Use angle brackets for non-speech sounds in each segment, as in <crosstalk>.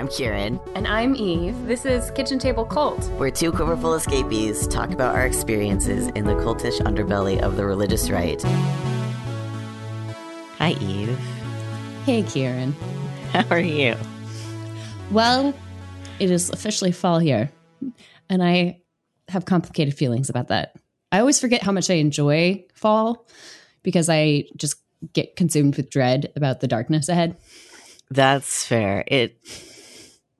I'm Kieran. And I'm Eve. This is Kitchen Table Cult. We're two quiverful escapees talk about our experiences in the cultish underbelly of the religious right. Hi, Eve. Hey, Kieran. <laughs> How are you? Well, it is officially fall here, and I have complicated feelings about that. I always forget how much I enjoy fall because I just get consumed with dread about the darkness ahead. That's fair. It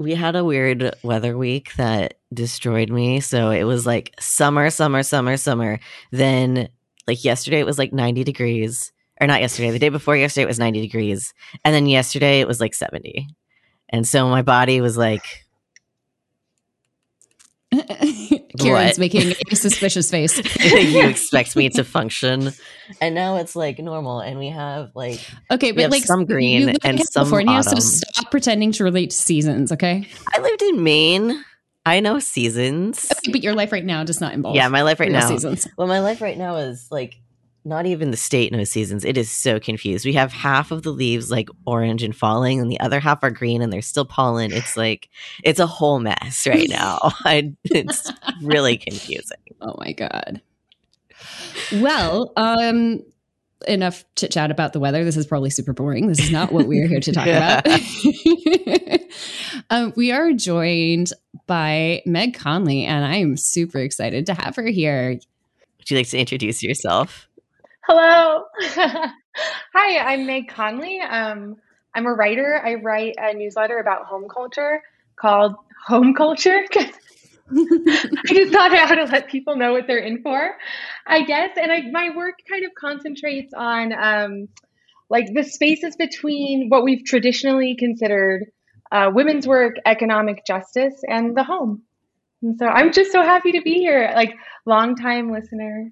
we had a weird weather week that destroyed me. So it was like summer, summer, summer, summer. Then like yesterday it was like 90 degrees. Or not yesterday, the day before yesterday it was 90 degrees. And then yesterday it was like 70. And so my body was like <laughs> Kieran's making a suspicious face. <laughs> you expect me to <laughs> function, and now it's like normal, and we have like okay, but like some green and some California, autumn. so stop pretending to relate to seasons. Okay, I lived in Maine. I know seasons. okay, but your life right now does not involve. Yeah, my life right now. seasons. Well, my life right now is like not even the state knows seasons. It is so confused. We have half of the leaves like orange and falling, and the other half are green, and there's still pollen. It's like it's a whole mess right <laughs> now. <laughs> I, it's really confusing. Oh my god. Well, um, enough chit chat about the weather. This is probably super boring. This is not what we're here to talk <laughs> about. um, we are joined by Meg Conley, and I am super excited to have her here. Would you like to introduce yourself? Hello. <laughs> Hi, I'm Meg Conley. Um, I'm a writer. I write a newsletter about home culture called Home Culture. <laughs> I just thought how to let people know what they're in for, I guess. And I, my work kind of concentrates on um, like the spaces between what we've traditionally considered uh, women's work, economic justice, and the home. And so I'm just so happy to be here. Like long time listener,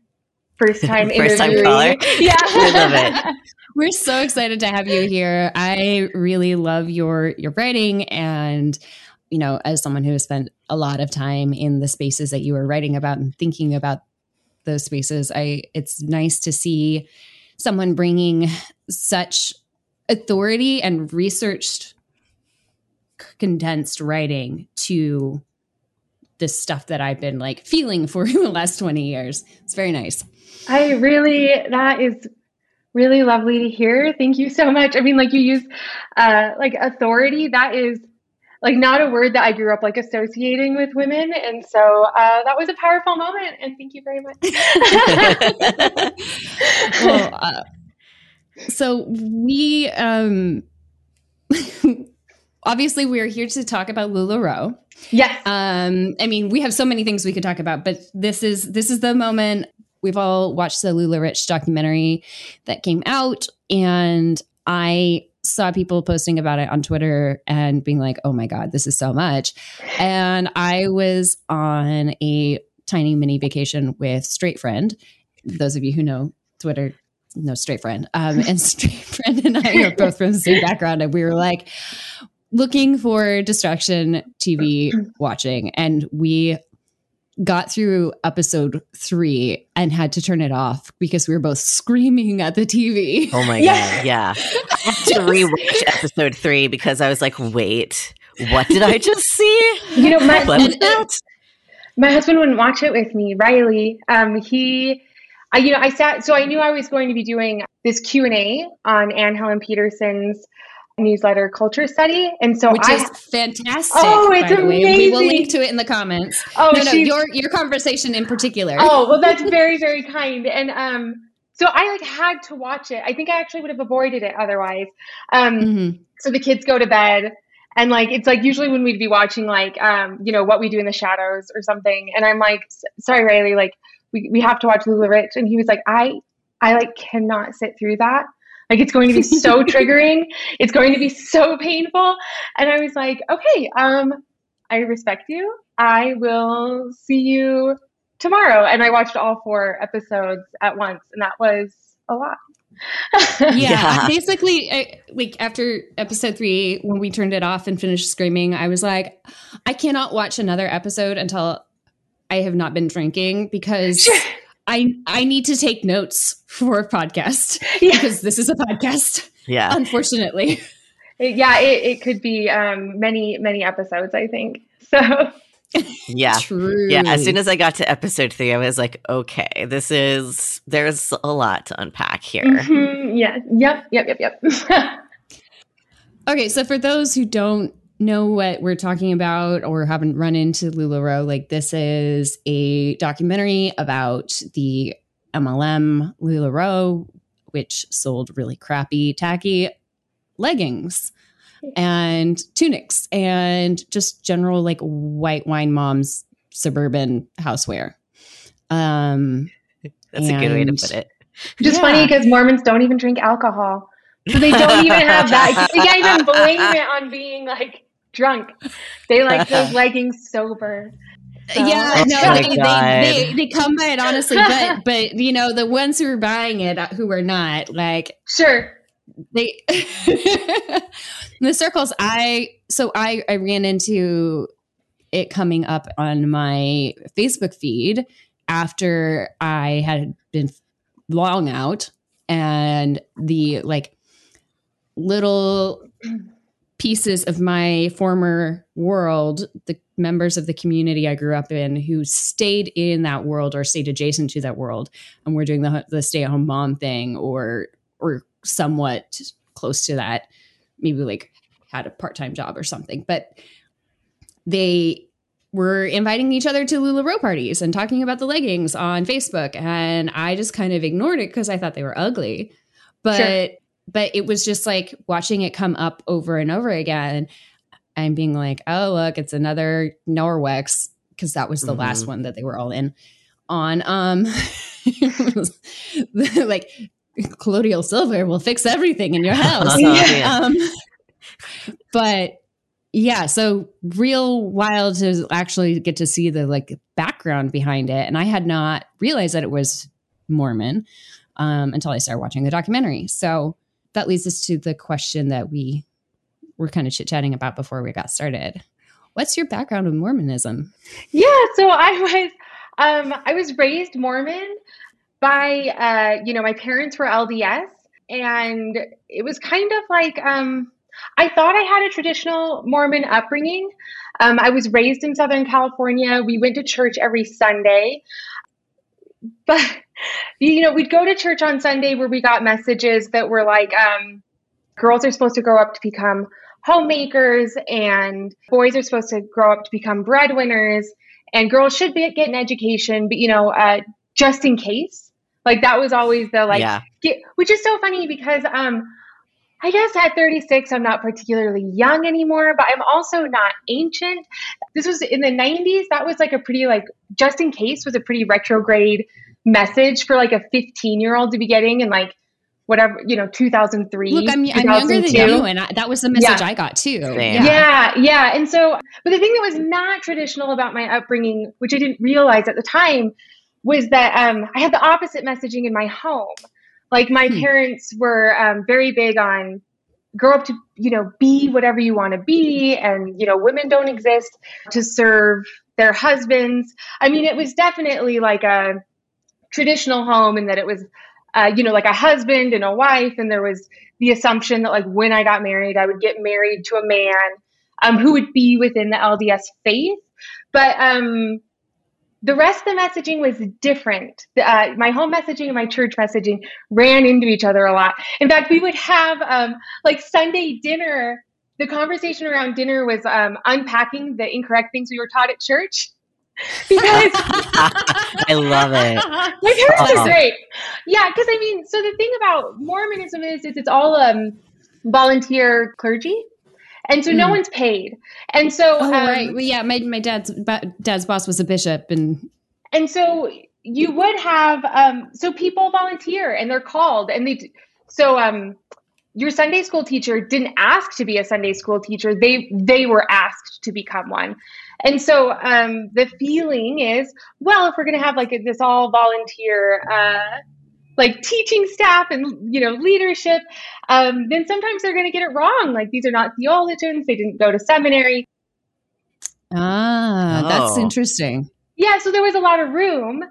first time <laughs> First time caller. <laughs> Yeah, I love it. <laughs> We're so excited to have you here. I really love your your writing and you know, as someone who has spent a lot of time in the spaces that you were writing about and thinking about those spaces, I it's nice to see someone bringing such authority and researched condensed writing to this stuff that I've been like feeling for the last 20 years. It's very nice. I really that is really lovely to hear. Thank you so much. I mean, like you use uh, like authority. That is like not a word that I grew up like associating with women, and so uh, that was a powerful moment. And thank you very much. <laughs> well, <laughs> uh, so we um <laughs> obviously we're here to talk about LuLaRoe. yes. Um I mean, we have so many things we could talk about, but this is this is the moment we've all watched the LuLaRich documentary that came out and I saw people posting about it on Twitter and being like, "Oh my god, this is so much." And I was on a tiny mini vacation with Straight Friend. Those of you who know Twitter know Straight Friend. Um, <laughs> and Straight Friend and I are both from the same background, and we were like looking for distraction TV watching, and we got through episode three and had to turn it off because we were both screaming at the TV. Oh my Yeah. <laughs> god, yeah. I had to rewatch episode three because I was like, wait, what did I just see? You know, my What was that? my husband wouldn't watch it with me. Riley, um, he, I, you know, I sat. So I knew I was going to be doing this Q and A on Anne Helen Petersen's newsletter Culture Study, and so Which I. is fantastic. Oh, it's way. We will link to it in the comments. oh, no, no, your your conversation in particular. Oh, well, that's very, very kind. And um, so I like had to watch it. I think I actually would have avoided it otherwise. Um, Mhm. so the kids go to bed, and like it's like usually when we'd be watching like um, you know, what we do in the shadows or something, and I'm like, sorry, Riley, like we we have to watch LuLaRich, and he was like, I I like cannot sit through that. Like it's going to be <laughs> so triggering. It's going to be so painful. And I was like, okay, um, I respect you. I will see you tomorrow. And I watched all four episodes at once, and that was a lot. yeah, <laughs> Yeah. I basically I, like after episode three when we turned it off and finished screaming i was like i cannot watch another episode until i have not been drinking because Sure. <laughs> i i need to take notes for a podcast <laughs> Yeah. because this is a podcast Yeah. unfortunately yeah, it, it could be um, many many episodes. I think so. <laughs> Yeah. True. Yeah, as soon as I got to episode three, I was like, okay, this is there's a lot to unpack here. Mhm, Yeah. Yep. Yep. Yep. Yep. <laughs> Okay, so for those who don't know what we're talking about or haven't run into LuLaRoe, like this is a documentary about the MLM LuLaRoe, which sold really crappy, tacky leggings and tunics and just general like white wine moms suburban houseware. Um, That's a good way to put it. Which is Yeah. funny because Mormons don't even drink alcohol, so they don't even <laughs> have that. <laughs> They can't even blame it on being like drunk. They like those <laughs> leggings sober. So- yeah, Oh no, my they, they, they, they come by it honestly, <laughs> but but you know the ones who are buying it uh, who are not like Sure. they <laughs> the circles I so I I ran into it coming up on my Facebook feed after I had been long out and the like little pieces of my former world, the members of the community I grew up in who stayed in that world or stayed adjacent to that world and we're doing the, the stay at home mom thing or or somewhat close to that, maybe like had a part time job or something. But they were inviting each other to LuLaRoe parties and talking about the leggings on Facebook. And I just kind of ignored it because I thought they were ugly. But Sure. But it was just like watching it come up over and over again and being like, oh look, it's another Norwex, because that was the Mhm. last one that they were all in on. Um <laughs> like colloidal silver will fix everything in your house. <laughs> Yeah. <laughs> Um, but yeah, so real wild to actually get to see the like background behind it. And I had not realized that it was Mormon um, until I started watching the documentary. So that leads us to the question that we were kind of chit chatting about before we got started. What's your background with Mormonism? Yeah, so I was um I was raised Mormon by uh you know my parents were LDS and it was kind of like um I thought I had a traditional Mormon upbringing. Um I was raised in Southern California. We went to church every Sunday. But you know, we'd go to church on Sunday where we got messages that were like um girls are supposed to grow up to become homemakers and boys are supposed to grow up to become breadwinners and girls should be get an education but you know uh, just in case like that was always the like yeah. get, which is so funny because um I guess at 36 I'm not particularly young anymore but I'm also not ancient this was in the 90s that was like a pretty like just in case was a pretty retrograde message for like a 15 year old to be getting in like whatever you know 2003 Look, I'm, I'm younger than you, and I, that was the message Yeah. I got too. Same. Yeah. yeah, And so, but the thing that was not traditional about my upbringing, which I didn't realize at the time, was that um, I had the opposite messaging in my home. Like my Hmm. parents were um, very big on grow up to, you know, be whatever you want to be. And, you know, women don't exist to serve their husbands. I mean, it was definitely like a traditional home and that it was, uh, you know, like a husband and a wife. And there was the assumption that like when I got married, I would get married to a man um, who would be within the LDS faith. But um, the rest of the messaging was different. Uh, my home messaging and my church messaging ran into each other a lot. In fact, we would have um, like Sunday dinner. The conversation around dinner was um, unpacking the incorrect things we were taught at church. <laughs> Because <laughs> I love it. my parents are great. Yeah, because I mean, so the thing about Mormonism is, is it's all um, volunteer clergy, and so no Mm. one's paid. And so, Oh, um, right. Well, yeah, my, my dad's dad's boss was a bishop, and and so you would have um, so people volunteer and they're called, and they so um, your Sunday school teacher didn't ask to be a Sunday school teacher; they they were asked to become one. And so um, the feeling is, well, if we're going to have like this all volunteer, uh, like teaching staff and you know leadership, um, then sometimes they're going to get it wrong. Like these are not theologians; they didn't go to seminary. ah, that's Oh. interesting. Yeah, so there was a lot of room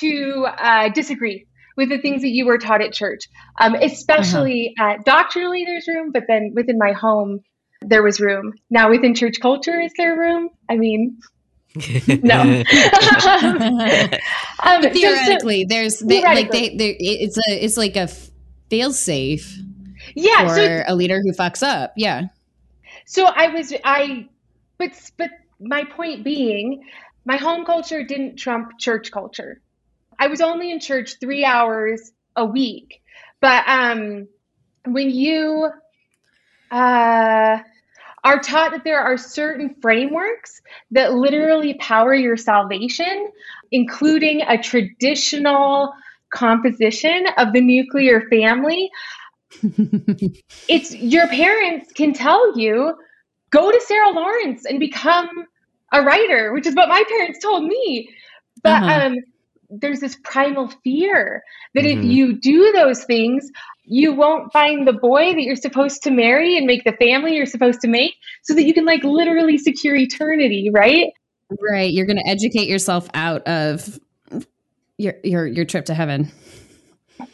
to uh, disagree with the things that you were taught at church. Um, especially uh, doctrinally, there's room, but then within my home, there was room. Now, within church culture, is there room? I mean, no. <laughs> um, <laughs> theoretically, so, there's they, like they, they, it's a it's like a fail safe. Yeah, for so, a leader who fucks up. Yeah. So I was I, but but my point being, my home culture didn't trump church culture. I was only in church three hours a week, but um, when you uh are taught that there are certain frameworks that literally power your salvation, including a traditional composition of the nuclear family. <laughs> it's your parents can tell you go to Sarah Lawrence and become a writer, which is what my parents told me. But uh-huh. um, there's this primal fear that mm-hmm. if you do those things, you won't find the boy that you're supposed to marry and make the family you're supposed to make so that you can like literally secure eternity, right? Right. You're going to educate yourself out of your your your trip to heaven.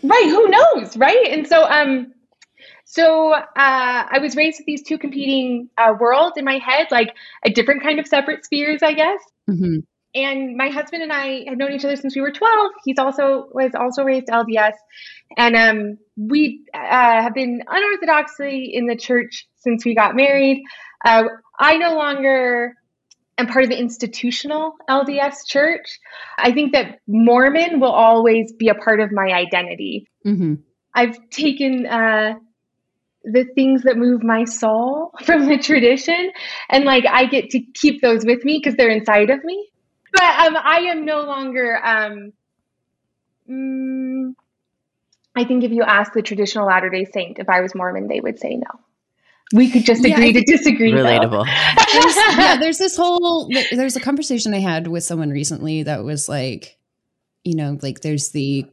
Right, who knows, right? And so um so uh, I was raised with these two competing uh, worlds in my head, like a different kind of separate spheres, I guess. Mm-hmm and my husband and I have known each other since we were 12. He's also was also raised LDS, and um, we uh, have been unorthodoxly in the church since we got married. Uh, I no longer am part of the institutional LDS church. I think that Mormon will always be a part of my identity. Mm-hmm. I've taken uh, the things that move my soul <laughs> from the tradition, and like I get to keep those with me because they're inside of me but um, I am no longer. Um, mm, I think if you ask the traditional Latter Day Saint if I was Mormon, they would say no. We could just agree yeah, to disagree. Relatable. <laughs> there's, yeah, there's this whole. There's a conversation I had with someone recently that was like, you know, like there's the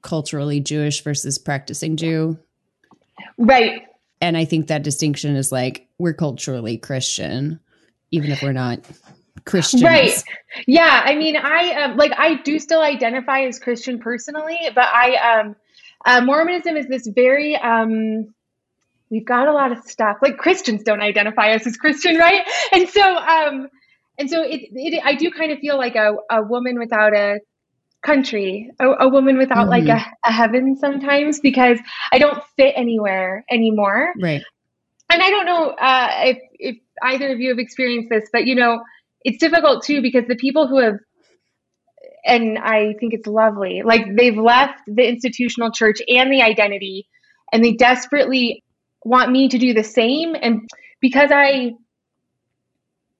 culturally Jewish versus practicing Jew. Right. And I think that distinction is like we're culturally Christian, even if we're not Christians. Right. Yeah. I mean, I um, like I do still identify as Christian personally, but I um, uh, Mormonism is this very um, we've got a lot of stuff like Christians don't identify us as Christian, right? And so um, and so it, it I do kind of feel like a, a woman without a country, a, a woman without mm-hmm. like a, a heaven sometimes because I don't fit anywhere anymore. Right. And I don't know uh, if if either of you have experienced this, but you know it's difficult too because the people who have and I think it's lovely. Like they've left the institutional church and the identity, and they desperately want me to do the same. And because I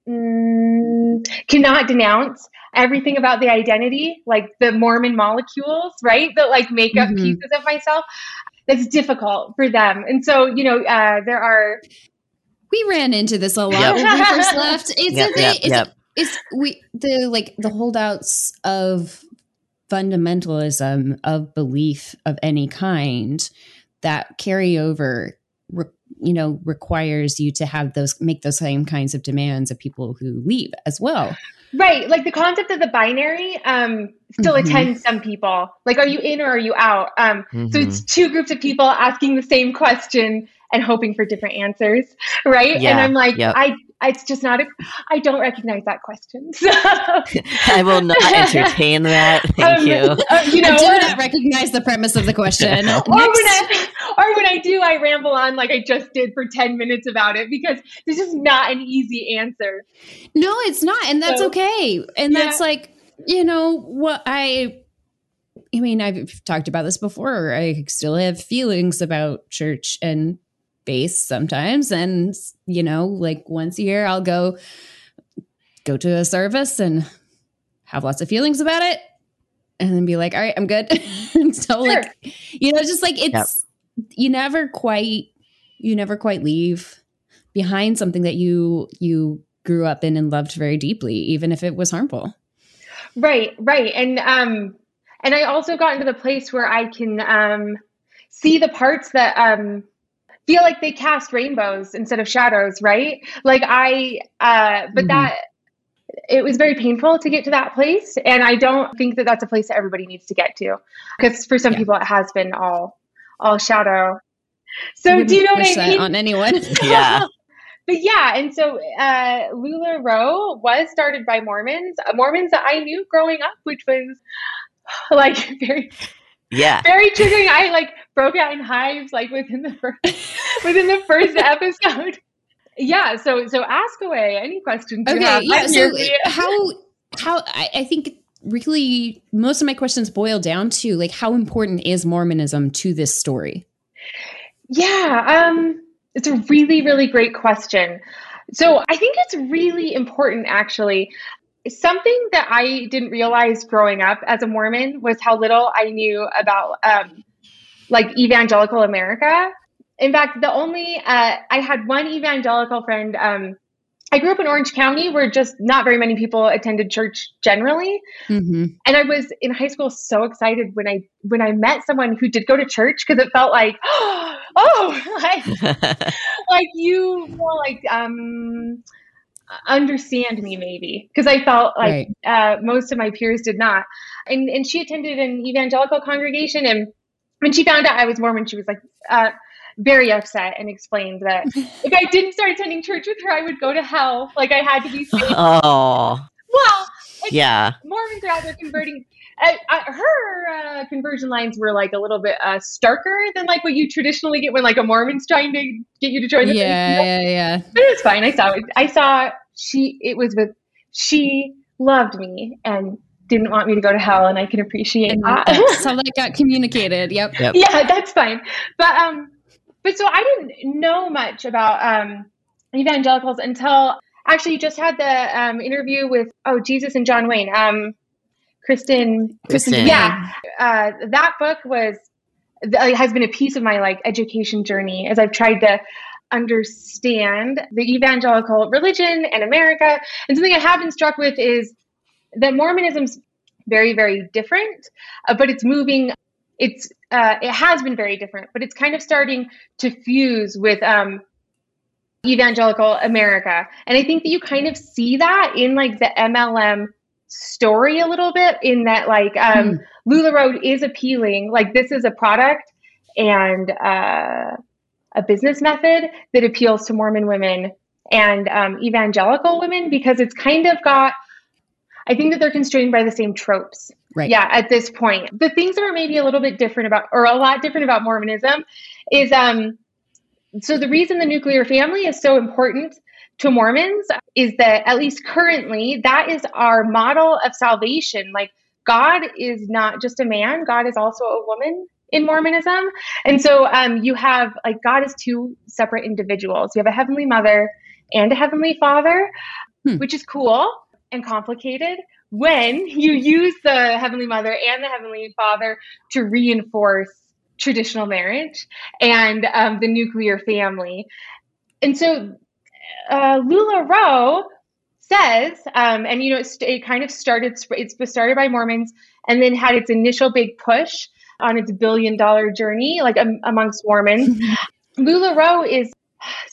mm, cannot denounce everything about the identity, like the Mormon molecules, right, that like make up mm-hmm. pieces of myself, that's difficult for them. And so, you know, uh, there are we ran into this a lot yep. when we first left. <laughs> It's yep, a thing. Yep, it's, yep. it's we the like the holdouts of fundamentalism of belief of any kind that carry over you know requires you to have those make those same kinds of demands of people who leave as well right like the concept of the binary um still mm-hmm. attends some people like are you in or are you out um mm-hmm. so it's two groups of people asking the same question and hoping for different answers, right? Yeah, and I'm like, yep. I it's just not a I don't recognize that question. <laughs> So. <laughs> I will not entertain that. <laughs> Thank um, you. Uh, you know, I do not recognize the premise of the question. or when I or when I do, I ramble on like I just did for 10 minutes about it because this is not an easy answer. No, it's not. And that's so, okay. And yeah. that's like, you know, what I I mean, I've talked about this before. I still have feelings about church and base sometimes and you know like once a year i'll go go to a service and have lots of feelings about it and then be like all right i'm good <laughs> so sure. like you know just like it's yep. you never quite you never quite leave behind something that you you grew up in and loved very deeply even if it was harmful right right and um and i also got into the place where i can um see the parts that um feel like they cast rainbows instead of shadows, right? Like I, uh, but mm-hmm. that it was very painful to get to that place. And I don't think that that's a place that everybody needs to get to because for some Yeah. people it has been all, all shadow. So do you know what Wish I mean? on anyone? <laughs> <laughs> Yeah. but yeah, and so uh, LuLaRoe was started by Mormons, uh, Mormons that I knew growing up, which was like <laughs> very, Yeah. very triggering. I like broke out in hives like within the first <laughs> within the first episode. Yeah, so so ask away any questions you okay have. yeah so here how how I, I think really most of my questions boil down to like how important is mormonism to this story Yeah, um, it's a really, really great question. So I think it's really important, actually. Something that I didn't realize growing up as a Mormon was how little I knew about um, like evangelical America. In fact, the only uh, I had one evangelical friend. Um, I grew up in Orange County, where just not very many people attended church generally mm-hmm. and I was in high school so excited when I when I met someone who did go to church because it felt like <gasps> oh <laughs> like <laughs> like you will like um understand me maybe because I felt like uh, most of my peers did not and and she attended an evangelical congregation and when she found out I was Mormon she was like uh very upset and explained that <laughs> if I didn't start attending church with her I would go to hell like I had to be <laughs> saved oh. well Yeah. Mormons are out there converting. Uh, uh, her uh, conversion lines were like a little bit uh, starker than like what you traditionally get when like a Mormon's trying to get you to join the yeah yeah yeah But it was fine. I saw it. I saw she. It was with she loved me and didn't want me to go to hell, and I can appreciate and that. that's <laughs> how that got communicated yep Yep. yeah, that's fine. But um, but so I didn't know much about um evangelicals until actually you just had the um interview with oh Jesus and John Wayne um Kristin Kristin. yeah uh that book was th- has been a piece of my like education journey as I've tried to understand the evangelical religion and America and something I have been struck with is that Mormonism's very very different uh, but it's moving it's uh, it has been very different, but it's kind of starting to fuse with um, evangelical America, and I think that you kind of see that in like the MLM story a little bit. In that, like um, LuLaRoe is appealing, like this is a product and uh, a business method that appeals to Mormon women and um, evangelical women because it's kind of got. I think that they're constrained by the same tropes right yeah, at this point. The things that are maybe a little bit different about, or a lot different about Mormonism is, um, so the reason the nuclear family is so important to Mormons is that, at least currently, that is our model of salvation. Like, God is not just a man, God is also a woman in Mormonism. And so um, you have, like, God is two separate individuals. You have a heavenly mother and a heavenly father, Hmm. which is cool and complicated when you use the Heavenly Mother and the Heavenly Father to reinforce traditional marriage and um, the nuclear family. And so uh, LuLaRoe says, um, and you know, it, it kind of started, it's was started by Mormons and then had its initial big push on its billion dollar journey, like um, amongst Mormons. <laughs> LuLaRoe is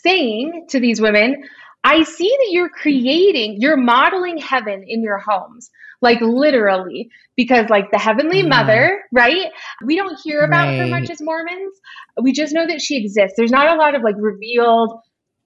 saying to these women, I see that you're creating, you're modeling heaven in your homes, like literally, because like the Heavenly Mhm. Mother, right? We don't hear about her much as Mormons. We just know that she exists. There's not a lot of like revealed,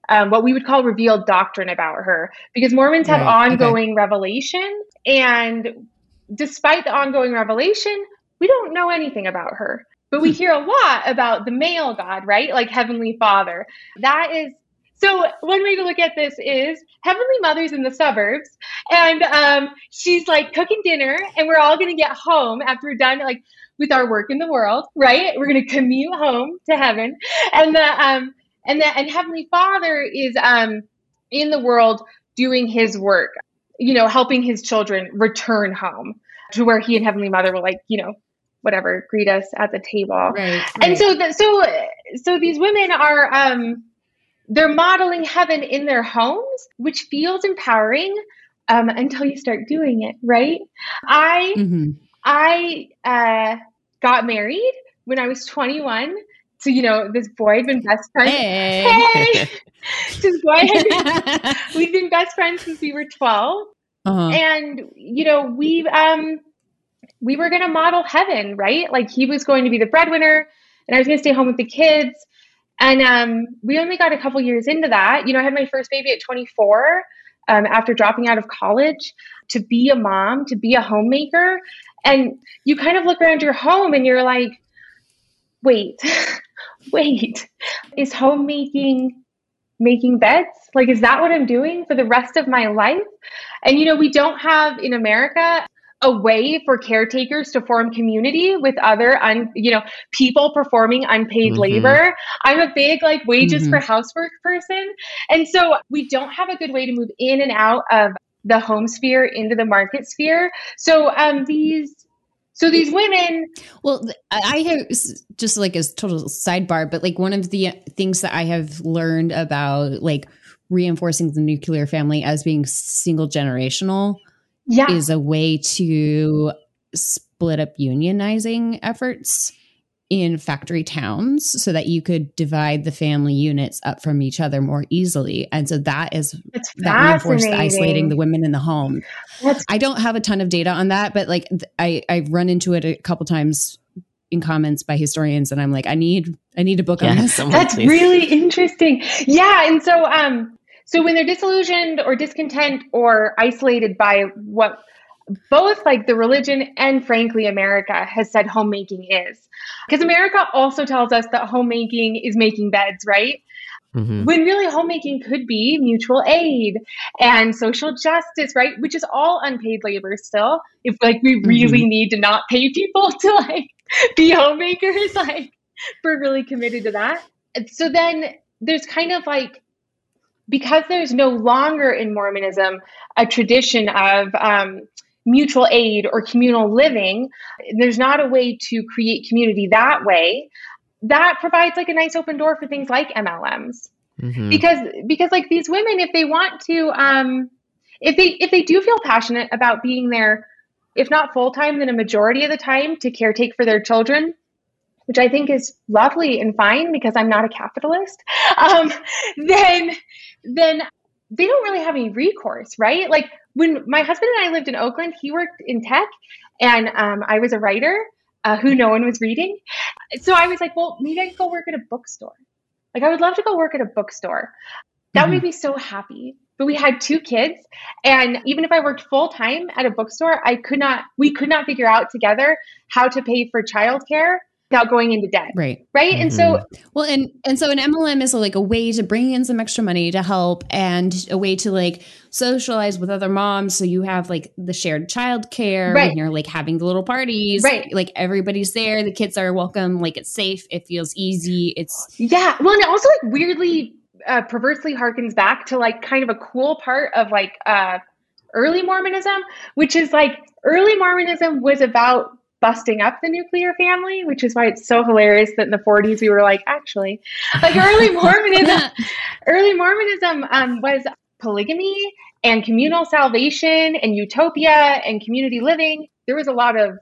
um, what we would call revealed doctrine about her, because Mormons have Right, okay. ongoing revelation. And despite the ongoing revelation, we don't know anything about her. But we hear a lot about the male God, right? Like Heavenly Father. That is so one way to look at this is Heavenly Mother's in the suburbs, and um, she's like cooking dinner, and we're all gonna get home after we're done like with our work in the world, right? We're gonna commute home to heaven, and the um, and the and Heavenly Father is um in the world doing His work, you know, helping His children return home to where He and Heavenly Mother will like you know whatever greet us at the table, right, and so the, so so these women are um they're modeling heaven in their homes which feels empowering um until you start doing it right? I Mhm. i uh got married when i was 21 so you know this boy had been best friends. Hey. Hey! <laughs> This boy had been, <laughs> we've been best friends since we were 12 Uh-huh. and you know we um we were going to model heaven right? Like he was going to be the breadwinner and i was going to stay home with the kids. And um we only got a couple years into that. You know i had my first baby at 24 um, after dropping out of college to be a mom to be a homemaker. And you kind of look around your home and you're like wait <laughs> wait is homemaking making beds? Like is that what i'm doing for the rest of my life? And you know, we don't have in America a way for caretakers to form community with other un, you know people performing unpaid Mhm. labor. I'm a big like wages Mhm. for housework person. And so we don't have a good way to move in and out of the home sphere into the market sphere. So um these so these women Well, I have just like as total sidebar, but like one of the things that I have learned about like reinforcing the nuclear family as being single generational yeah. is a way to split up unionizing efforts in factory towns so that you could divide the family units up from each other more easily. And so that is it's that reinforced the isolating the women in the home. That's I don't have a ton of data on that, but like I I've run into it a couple times in comments by historians, and I'm like, I need I need a book on Yeah, this. someone That's please. really interesting. Yeah, and so um so when they're disillusioned or discontent or isolated by what both like the religion and frankly America has said homemaking is. Because America also tells us that homemaking is making beds, right? Mhm. When really homemaking could be mutual aid and social justice, right? Which is all unpaid labor still. If like we really need to not pay people <laughs> to like be homemakers, <laughs> like we're really committed to that. So then there's kind of like because there's no longer in Mormonism a tradition of um, mutual aid or communal living, there's not a way to create community that way. That provides like a nice open door for things like MLMs Mhm. because because like these women if they want to um if they if they do feel passionate about being there if not full time then a majority of the time to caretake for their children which i think is lovely and fine because i'm not a capitalist <laughs> um then then they don't really have any recourse right like when my husband and i lived in oakland he worked in tech and um, i was a writer uh, who no one was reading so i was like well maybe i could go work at a bookstore like I would love to go work at a bookstore. That would make me so happy. But we had two kids, and even if I worked full time at a bookstore, I could not. We could not figure out together how to pay for childcare without going into debt. Right. Right. And so Well, and and so an MLM is like a way to bring in some extra money to help, and a way to like socialize with other moms. So you have like the shared childcare Right. when you're like having the little parties. Right. Like everybody's there. The kids are welcome. Like it's safe. It feels easy. It's Yeah. Well, and it also like weirdly, uh, perversely harkens back to like kind of a cool part of like uh, early Mormonism, which is like early Mormonism was about busting up the nuclear family, which is why it's so hilarious that in the 40s we were like, actually, like early <laughs> Mormonism, early Mormonism um, was polygamy and communal salvation and utopia and community living. There was a lot of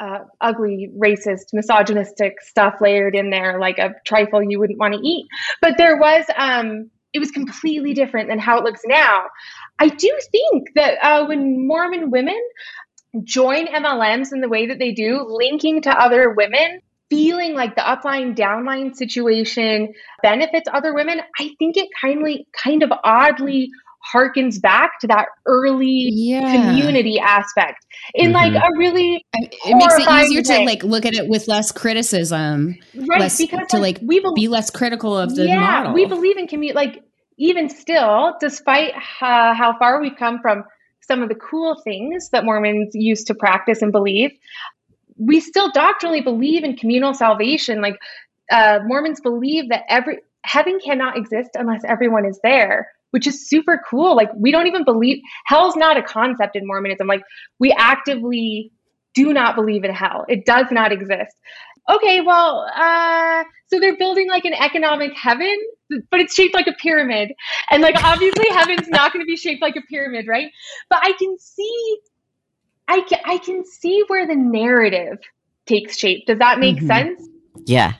uh, ugly, racist, misogynistic stuff layered in there, like a trifle you wouldn't want to eat. But there was, um, it was completely different than how it looks now. I do think that uh, when Mormon women join MLMs in the way that they do, linking to other women, feeling like the upline downline situation benefits other women, I think it kindly, kind of oddly harkens back to that early yeah. community aspect in like Mhm. a really I- It makes it horrifying easier to like look at it with less criticism, right less because to like we believe be less critical of the yeah model. we believe in community like even still despite how, how far we've come from some of the cool things that mormons used to practice and believe. We still doctrinally believe in communal salvation. Like uh, mormons believe that every heaven cannot exist unless everyone is there which is super cool. Like we don't even believe hell's not a concept in mormonism. Like we actively do not believe in hell. It does not exist. Okay well uh so they're building like an economic heaven but it's shaped like a pyramid and like obviously heaven's not going to be shaped like a pyramid right but i can see i can, I can see where the narrative takes shape does that make Mhm. sense Yeah.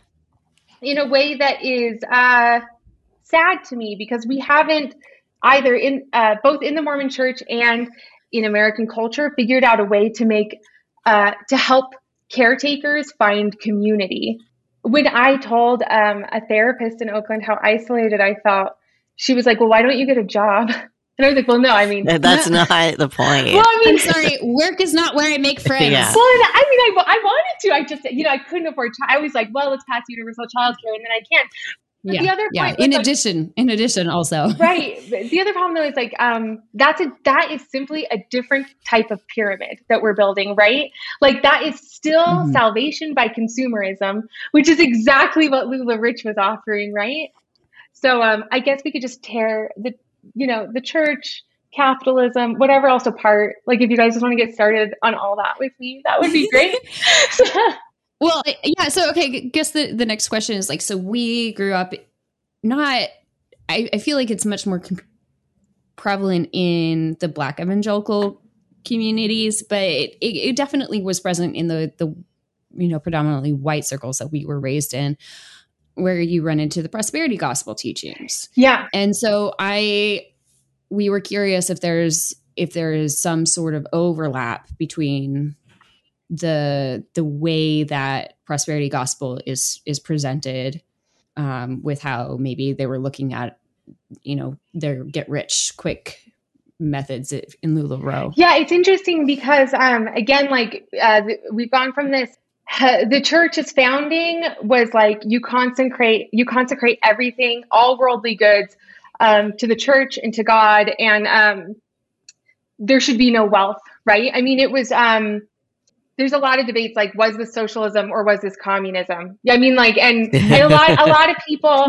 in a way that is uh, sad to me because we haven't either in uh, both in the Mormon Church and in American culture figured out a way to make uh, to help caretakers find community. When I told um, a therapist in Oakland how isolated I felt, she was like, "Well, why don't you get a job?" <laughs> And I was like, "Well, no, I mean, That's <laughs> not the point. well, I mean, sorry, work is not where I make <laughs> friends. Yeah. Well, and I mean, I, I wanted to. I just, you know, I couldn't afford. Chi- I was like, well, let's pass universal childcare, and then I can't. But Yeah, the other yeah. In like- addition, in addition, also, <laughs> right. The other problem though is like, um, that's a that is simply a different type of pyramid that we're building, right? Like that is still Mhm. salvation by consumerism, which is exactly what LuLaRich was offering, right? So, um, I guess we could just tear the, you know, the church. Capitalism, whatever else apart. Like, if you guys just want to get started on all that with me, that would be great. <laughs> <laughs> Well, yeah. So, okay, guess the, the next question is like, so we grew up not, I, I feel like it's much more com- prevalent in the Black evangelical communities, but it, it, it definitely was present in the, the, you know, predominantly white circles that we were raised in, where you run into the prosperity gospel teachings. yeah. And so I we were curious if there's if there is some sort of overlap between the the way that prosperity gospel is is presented um, with how maybe they were looking at you know their get rich quick methods in LuLaRoe. Yeah, it's interesting because, um, again, like uh, we've gone from this. the church's founding was like you consecrate you consecrate everything, all worldly goods, um, to the church and to God, and um, there should be no wealth, right? I mean, it was. Um, there's a lot of debates like was this socialism or was this communism? I mean, like, and, and a lot a lot of people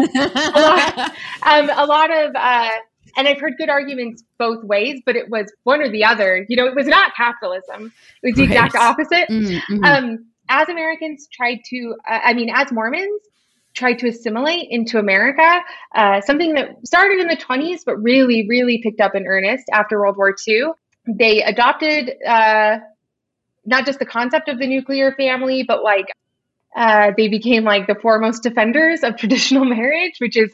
lot. um, a lot of, uh, and I've heard good arguments both ways, but it was one or the other. You know, it was not capitalism; it was the Right. exact opposite. Mm, mhm. Um, as Americans tried to, uh, I mean, as Mormons tried to assimilate into America, uh, something that started in the 20s, but really, really picked up in earnest after World War II. They adopted uh, not just the concept of the nuclear family, but like uh, they became like the foremost defenders of traditional <laughs> marriage, which is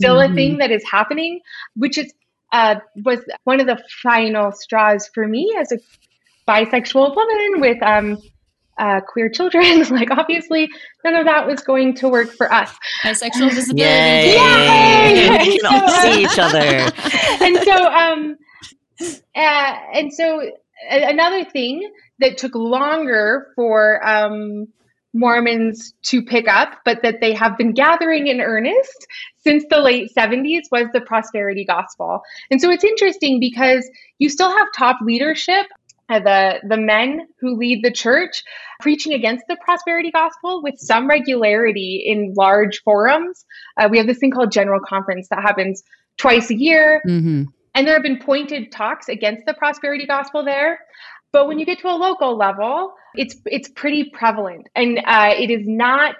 still a Mhm. thing that is happening, which is uh, was one of the final straws for me as a bisexual woman with um, uh, queer children. <laughs> like, obviously, none of that was going to work for us. bisexual <laughs> disability. Yay! Yay! We can all see each other. and so um uh, and so a- another thing that took longer for um Mormons to pick up, but that they have been gathering in earnest since the late 70s was the prosperity gospel. And so it's interesting because you still have top leadership, uh, the, the men who lead the church, preaching against the prosperity gospel with some regularity in large forums. Uh, we have this thing called General Conference that happens twice a year. Mhm. And there have been pointed talks against the prosperity gospel there. But when you get to a local level, it's it's pretty prevalent, and uh, it is not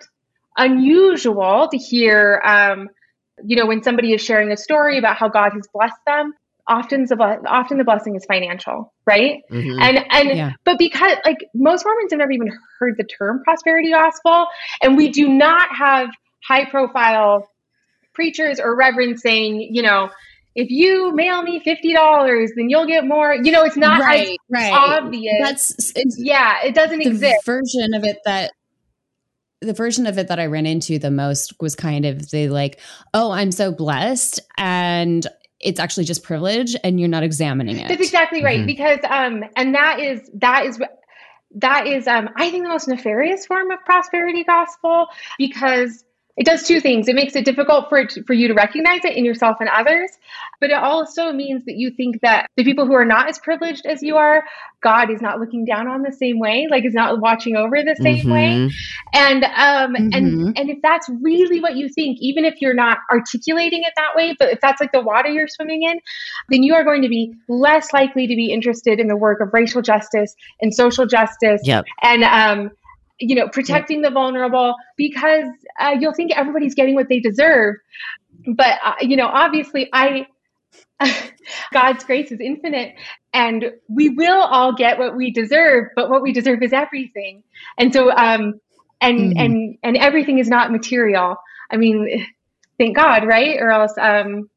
unusual to hear, um, you know, when somebody is sharing a story about how God has blessed them. Often the often the blessing is financial, right? Mhm. And and Yeah. but because like most Mormons have never even heard the term prosperity gospel, and we do not have high profile preachers or reverends saying, you know, if you mail me fifty dollars, then you'll get more. You know, it's not as right, right. obvious. That's it's, yeah, it doesn't the exist. version of it that the version of it that I ran into the most was kind of the like, oh, I'm so blessed, and it's actually just privilege, and you're not examining it. That's exactly right. Mhm. Because um, and that is that is that is um, I think the most nefarious form of prosperity gospel because it does two things. It makes it difficult for it for you to recognize it in yourself and others, but it also means that you think that the people who are not as privileged as you are, God is not looking down on the same way, like is not watching over the same way. Mhm. And um Mhm. and and if that's really what you think, even if you're not articulating it that way, but if that's like the water you're swimming in, then you are going to be less likely to be interested in the work of racial justice and social justice Yep. and um you know protecting the vulnerable because uh, you'll think everybody's getting what they deserve but uh, you know obviously i <laughs> god's grace is infinite and we will all get what we deserve but what we deserve is everything and so um and Mhm. and and everything is not material i mean thank god right or else um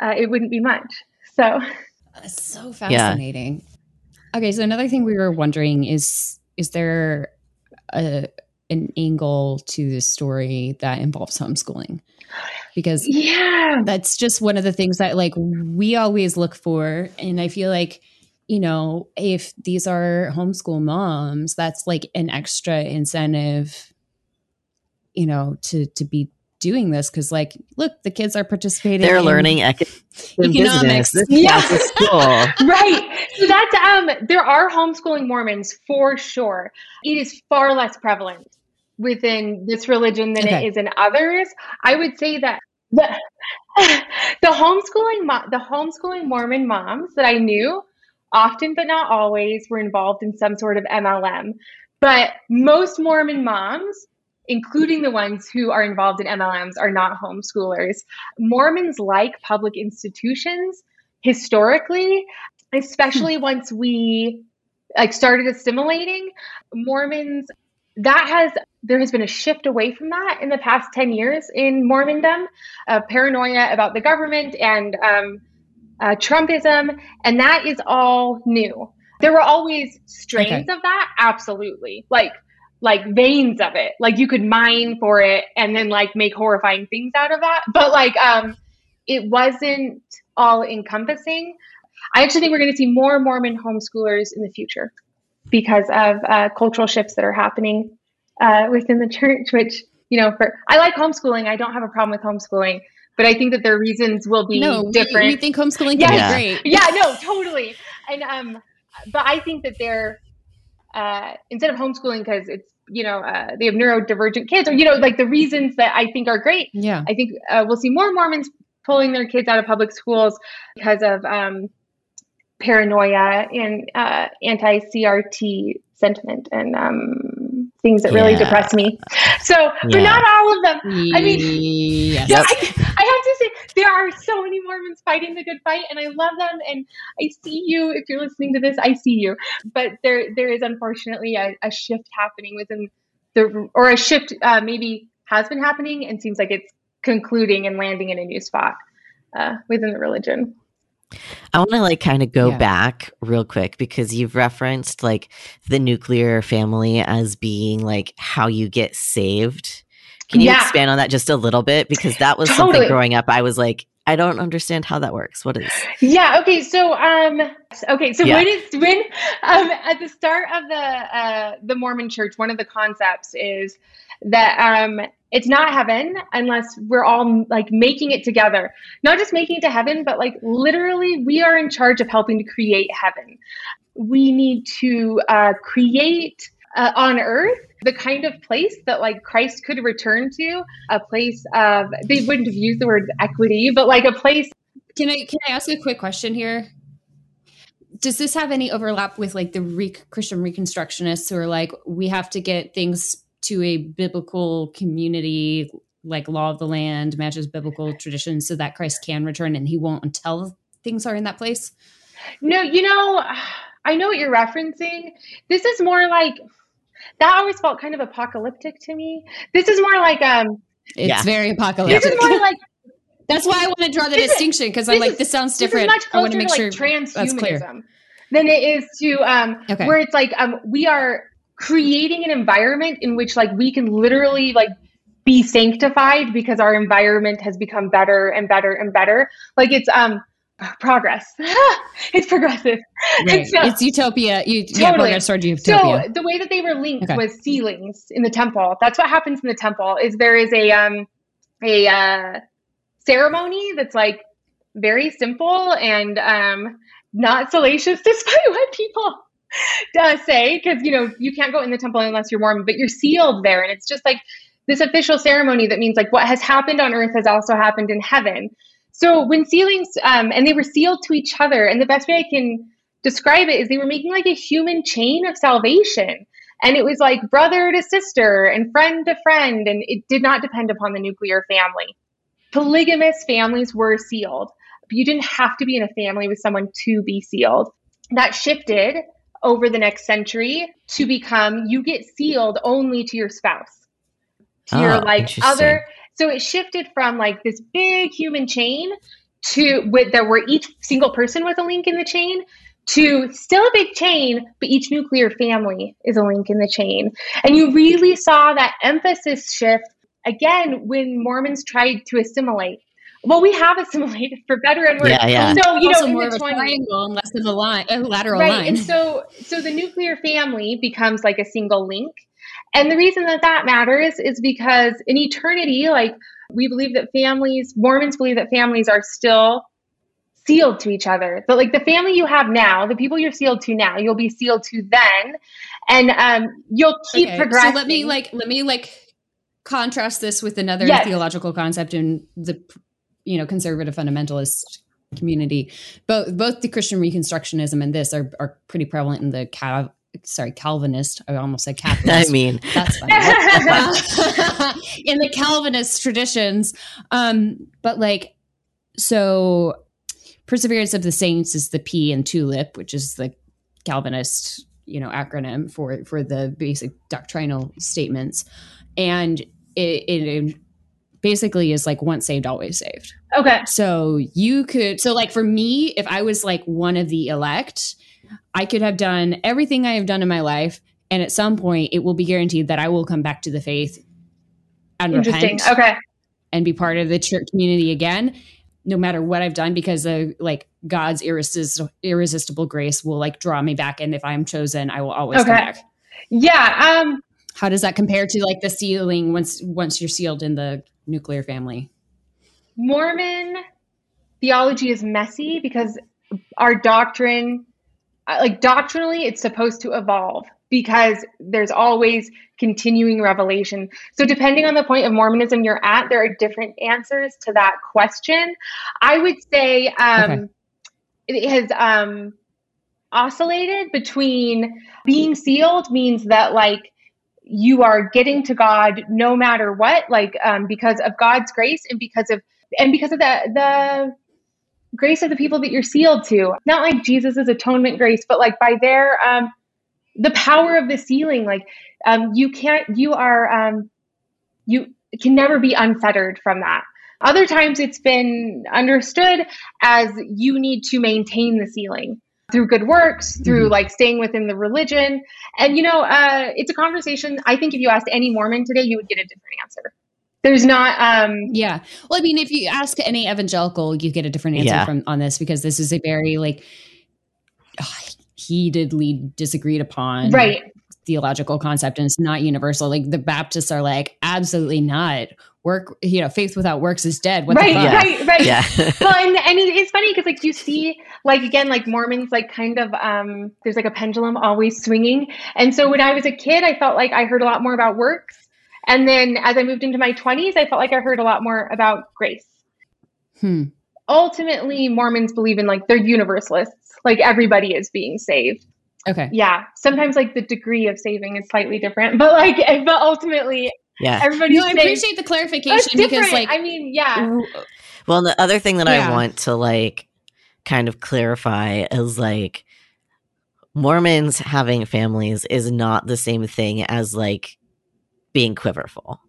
uh, it wouldn't be much so It's so fascinating. Okay, so another thing we were wondering is is there a an angle to this story that involves homeschooling? Because Yeah. that's just one of the things that like we always look for and I feel like you know, if these are homeschool moms, that's like an extra incentive you know, to to be doing this cuz like look, the kids are participating They're in- learning economics. and Economics. business. This Yeah. class is cool. <laughs> right. So that's um there are homeschooling Mormons for sure. It is far less prevalent within this religion than Okay. it is in others. I would say that the <laughs> the homeschooling mo- the homeschooling Mormon moms that I knew often but not always were involved in some sort of MLM. But most Mormon moms including the ones who are involved in MLMs are not homeschoolers. Mormons like public institutions historically, especially hmm. once we like started assimilating Mormons that has there has been a shift away from that in the past 10 years in Mormondom, uh, paranoia about the government and um, uh, Trumpism, and that is all new. There were always strains Okay. of that, absolutely, like like veins of it. Like you could mine for it and then like make horrifying things out of that, but like um, it wasn't all encompassing. I actually think we're going to see more Mormon homeschoolers in the future because of uh, cultural shifts that are happening uh, within the church. Which you know, for I like homeschooling. I don't have a problem with homeschooling, but I think that their reasons will be no, different. We, think homeschooling can Yeah. be great. yeah, no, totally. And um, but I think that they're uh, instead of homeschooling because it's you know uh, they have neurodivergent kids or you know like the reasons that I think are great. Yeah. I think uh, we'll see more Mormons pulling their kids out of public schools because of um, paranoia and uh, anti CRT sentiment and um, things that really depress me. So, but not all of them. I mean, yes. yeah, I, I have to say there are so many Mormons fighting the good fight, and I love them. And I see you if you're listening to this. I see you, but there there is unfortunately a, a shift happening within the or a shift uh, maybe has been happening and seems like it's concluding and landing in a new spot uh, within the religion. I want to like kind of go Yeah. back real quick because you've referenced like the nuclear family as being like how you get saved. Can you Yeah. expand on that just a little bit? Because that was something growing up. I was like, I don't understand how that works. What is? Yeah. Okay. So, um, okay. So Yeah. when it's when um, at the start of the uh, the Mormon Church, one of the concepts is that um, it's not heaven unless we're all like making it together. Not just making it to heaven, but like literally, we are in charge of helping to create heaven. We need to uh, create. Uh, on earth, the kind of place that like Christ could return to, a place of they wouldn't have used the word equity, but like a place Can I can I ask a quick question here? Does this have any overlap with like the re- Christian Reconstructionists who are like, we have to get things to a biblical community, like law of the land matches biblical traditions, so that Christ can return and He won't until things are in that place? No, you know, I know what you're referencing. This is more like that always felt kind of apocalyptic to me. This is more like um It's Yeah. very this apocalyptic. is more <laughs> like That's why I want to draw the distinction because I'm like, is- this sounds this is different. much I want closer to to make like sure that's clear. transhumanism than it is to um Okay. where it's like um we are creating an environment in which like we can literally like be sanctified because our environment has become better and better and better. Like it's um progress. <laughs> it's progressive. Right. So- it's utopia. You, Yeah, Totally. progress toward utopia. So the way that they were linked Okay. was sealings in the temple. That's what happens in the temple. Is there is a um a uh, ceremony that's like very simple and um not salacious, <laughs> despite what people <laughs> uh, say, because you know you can't go in the temple unless you're Mormon, but you're sealed there, and it's just like this official ceremony that means like what has happened on earth has also happened in heaven. So when sealings, um, and they were sealed to each other, and the best way I can describe it is they were making like a human chain of salvation. And it was like brother to sister and friend to friend, and it did not depend upon the nuclear family. Polygamous families were sealed, you didn't have to be in a family with someone to be sealed. That shifted over the next century to become you get sealed only to your spouse. To Oh, your ah, like other so it shifted from like this big human chain to with that where each single person was a link in the chain to still a big chain, but each nuclear family is a link in the chain. And you really saw that emphasis shift again when Mormons tried to assimilate. Well, we have assimilated <laughs> for better and worse. Yeah, yeah. So you also know, more in of the a 20s, triangle and less than a line, a lateral right? line. And so, so the nuclear family becomes like a single link. And the reason that that matters is because in eternity, like we believe that families, Mormons believe that families are still sealed to each other. But like the family you have now, the people you're sealed to now, you'll be sealed to then, and um, you'll keep Okay, progressing. So let me like let me like contrast this with another Yes. theological concept in the you know conservative fundamentalist community. Both both the Christian Reconstructionism and this are are pretty prevalent in the Cal- sorry Calvinist. I almost said catholic <laughs> I mean, That's. Uh, <laughs> in the Calvinist traditions. Um, but like, so Perseverance of the Saints is the P in TULIP, which is the Calvinist, you know, acronym for for the basic doctrinal statements, and it, it basically is like once saved, always saved. okay. So you could, so like for me, if I was like one of the elect, I could have done everything I have done in my life. And at some point, it will be guaranteed that I will come back to the faith and Interesting. repent Okay. and be part of the church community again, no matter what I've done, because of like God's irresistible, irresistible grace will like draw me back. And if I'm chosen, I will always come back. Yeah. Um, How does that compare to like the sealing once once you're sealed in the nuclear family? Mormon theology is messy because our doctrine, uh, like doctrinally, it's supposed to evolve because there's always continuing revelation. So, depending on the point of Mormonism you're at, there are different answers to that question. I would say um, Okay. it has um, oscillated between being sealed means that, like, you are getting to God no matter what, like um, because of God's grace and because of and because of the the grace of the people that you're sealed to. Not like Jesus' atonement grace, but like by their um, the power of the sealing. Like um, you can't, you are um, you can never be unfettered from that. Other times it's been understood as you need to maintain the sealing through good works, through Mhm. like staying within the religion. And you know, uh, it's a conversation. I think if you asked any Mormon today, you would get a different answer. There's not, um, Yeah. Well, I mean, if you ask any evangelical, you get a different answer Yeah. from on this because this is a very like <sighs> heatedly disagreed upon right. theological concept and it's not universal. Like the Baptists are like, absolutely not. Work, you know, faith without works is dead. What right, the fuck? right, right. yeah. <laughs> well, and, and it- it's funny because like you see, like again, like Mormons, like kind of, um, there's like a pendulum always swinging. And so when I was a kid, I felt like I heard a lot more about works. And then as I moved into my 20s, I felt like I heard a lot more about grace. Hmm. Ultimately, Mormons believe in like they're universalists. Like everybody is being saved. Okay. Yeah. Sometimes like the degree of saving is slightly different, <laughs> but like, but ultimately Yeah. everybody's No, I saved. appreciate the That's clarification different. because, like, I mean, yeah. Well, the other thing that Yeah. I want to like kind of clarify is like Mormons having families is not the same thing as like being quiverful.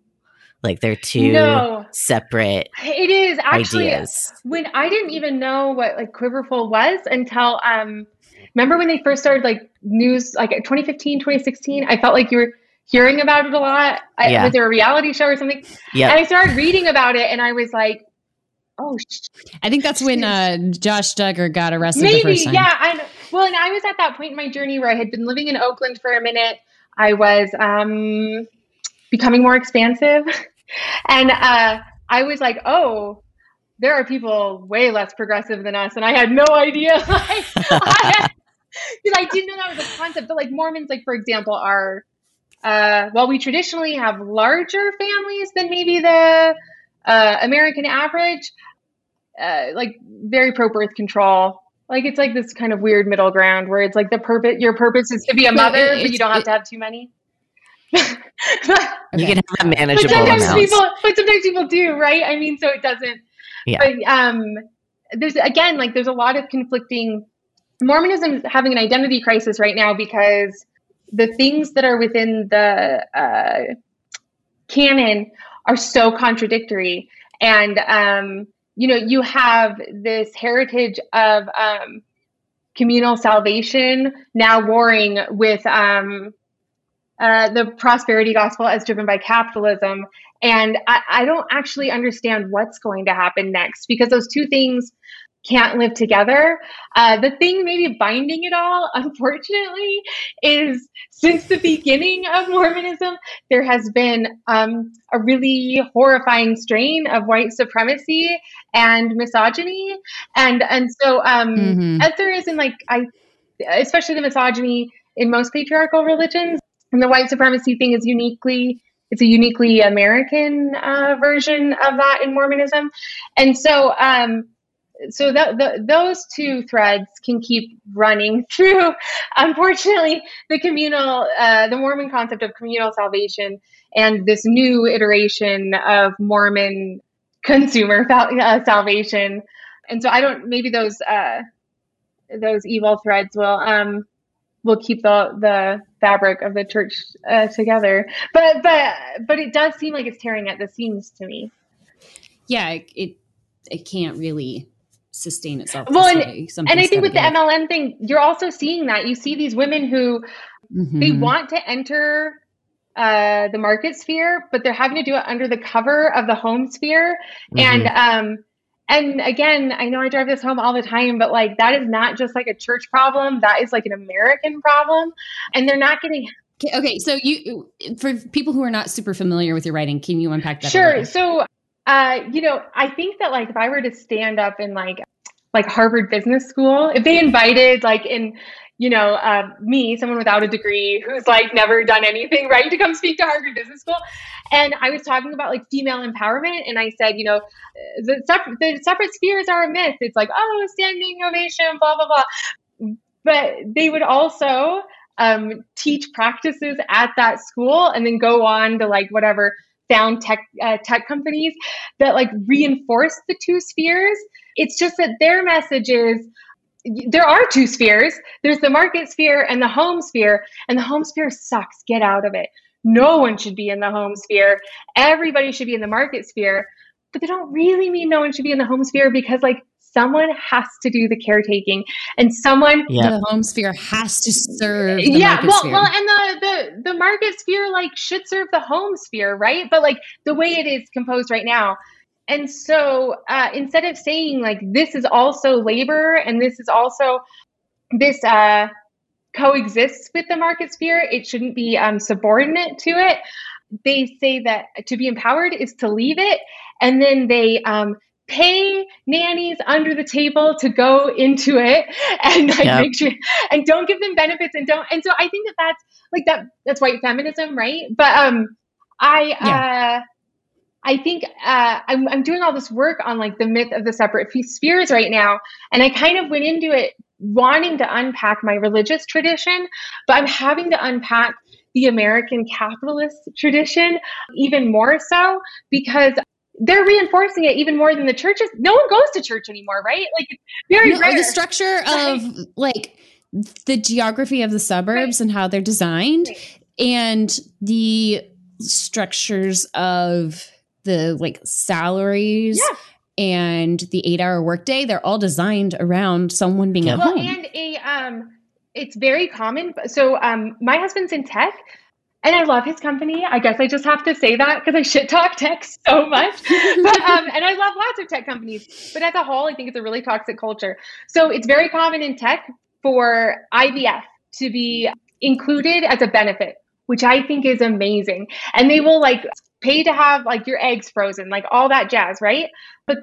Like they're two No. separate It is actually ideas. when I didn't even know what like Quiverful was until um remember when they first started like news like 2015 2016 I felt like you were hearing about it a lot I, Yeah. was there a reality show or something Yeah. and Yeah. I started reading about it and I was like oh I think that's when uh, Josh Duggar got arrested the maybe first time. yeah I know. well and I was at that point in my journey where I had been living in Oakland for a minute I was um becoming more expansive <laughs> and uh I was like oh there are people way less progressive than us, and I had no idea. <laughs> Like, I, because <laughs> I didn't know that was a concept. But like Mormons, like for example, are uh, while we traditionally have larger families than maybe the uh, American average, uh, like very pro birth control. Like it's like this kind of weird middle ground where it's like the purpose, your purpose is to be a But mother, it- but you don't have it- to have too many. <laughs> You can have a but manageable sometimes amount. people, but sometimes people do, right? I mean, so it doesn't. Yeah. But um, there's again, like, there's a lot of conflicting. Mormonism is having an identity crisis right now because the things that are within the uh, canon are so contradictory, and um, you know, you have this heritage of um, communal salvation now warring with um, uh, the prosperity gospel as driven by capitalism. And I, I don't actually understand what's going to happen next because those two things can't live together. Uh, the thing maybe binding it all, <laughs> unfortunately, is since the beginning of Mormonism, there has been um, a really horrifying strain of white supremacy and misogyny, and and so um, mm-hmm. as there is in like I, especially the misogyny in most patriarchal religions, and the white supremacy thing is uniquely it's a uniquely American uh, version of that in Mormonism, and so um, so that the, those two threads can keep running <laughs> through. Unfortunately, the communal, uh, the Mormon concept of communal salvation, and this new iteration of Mormon consumer uh, salvation. And so I don't. Maybe those uh, those evil threads will um, will keep the the fabric of the church uh, together. But but but it does seem like it's tearing at the seams to me. Yeah, it it can't really sustain itself. Well, and, and I think with the MLM thing, you're also seeing that. You see these women who mm-hmm. they want to enter uh, the market sphere, but they're having to do it under the cover of the home sphere. Mm-hmm. And um, and again, I know I drive this home all the time, but like that is not just like a church problem. That is like an American problem, and they're not getting. Okay, so you for people who are not super familiar with your writing, can you unpack that? Sure. So uh, you know, I think that like if I were to stand up in like like Harvard Business School, if they invited like in you know, uh, me, someone without a degree who's like never done anything, <laughs> right, to come speak to Harvard Business School. And I was talking about like female empowerment, and I said, you know, the separate, the separate spheres are a myth. It's like, oh, standing ovation, blah blah blah. But they would also um, teach practices at that school, and then go on to like whatever found tech uh, tech companies that like reinforce the two spheres. It's just that their message is there are two spheres. There's the market sphere and the home sphere, and the home sphere sucks. Get out of it. No one should be in the home sphere. Everybody should be in the market sphere. But they don't really mean no one should be in the home sphere because like someone has to do the caretaking and someone yep. the home sphere has to serve yeah well sphere. well and the, the the market sphere like should serve the home sphere right but like the way it is composed right now and so uh, instead of saying like this is also labor and this is also this uh, coexists with the market sphere it shouldn't be um, subordinate to it they say that to be empowered is to leave it and then they um, pay nannies under the table to go into it <laughs> and like yep. make sure and don't give them benefits and don't and so i think that that's like that that's white feminism right but um i yeah. uh I think uh, I'm, I'm doing all this work on like the myth of the separate spheres right now, and I kind of went into it wanting to unpack my religious tradition, but I'm having to unpack the American capitalist tradition even more so because they're reinforcing it even more than the churches. No one goes to church anymore, right? Like it's very no, rare. The structure <laughs> of like the geography of the suburbs right. and how they're designed right. and the structures of the like salaries yeah. and the eight hour workday, they're all designed around someone being at well, home. And a um it's very common. So um my husband's in tech and I love his company. I guess I just have to say that because I shit talk tech so much. <laughs> but, um, and I love lots of tech companies. But as a whole, I think it's a really toxic culture. So it's very common in tech for IVF to be included as a benefit, which I think is amazing. And they will like pay to have like your eggs frozen, like all that jazz, right? But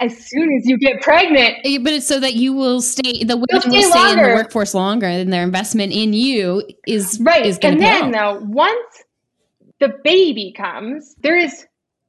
as soon as you get pregnant. Uh, but it's so that you will stay, the women stay will stay longer. in the workforce longer, and their investment in you is right. Is and then, though, once the baby comes, there is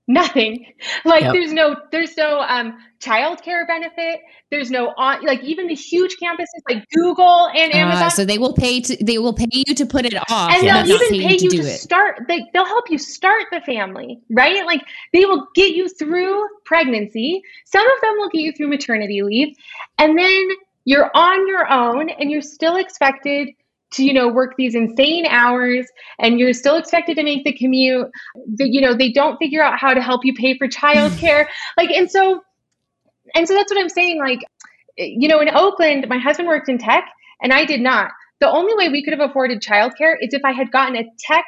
nothing. Like yep. there's no there's no um childcare benefit. There's no on like even the huge campuses like google and ah, amazon uh, so they will pay to they will pay you to put it off. And they'll even pay you to, to start they, they'll help you start the family right? Like they will get you through pregnancy. Some of them will get you through maternity leave. And then you're on your own and you're still expected to you know work these insane hours and you're still expected to make the commute the, you know they don't figure out how to help you pay for childcare <sighs> like and so and so that's what i'm saying like you know, in Oakland, my husband worked in tech and I did not. The only way we could have afforded childcare is if I had gotten a tech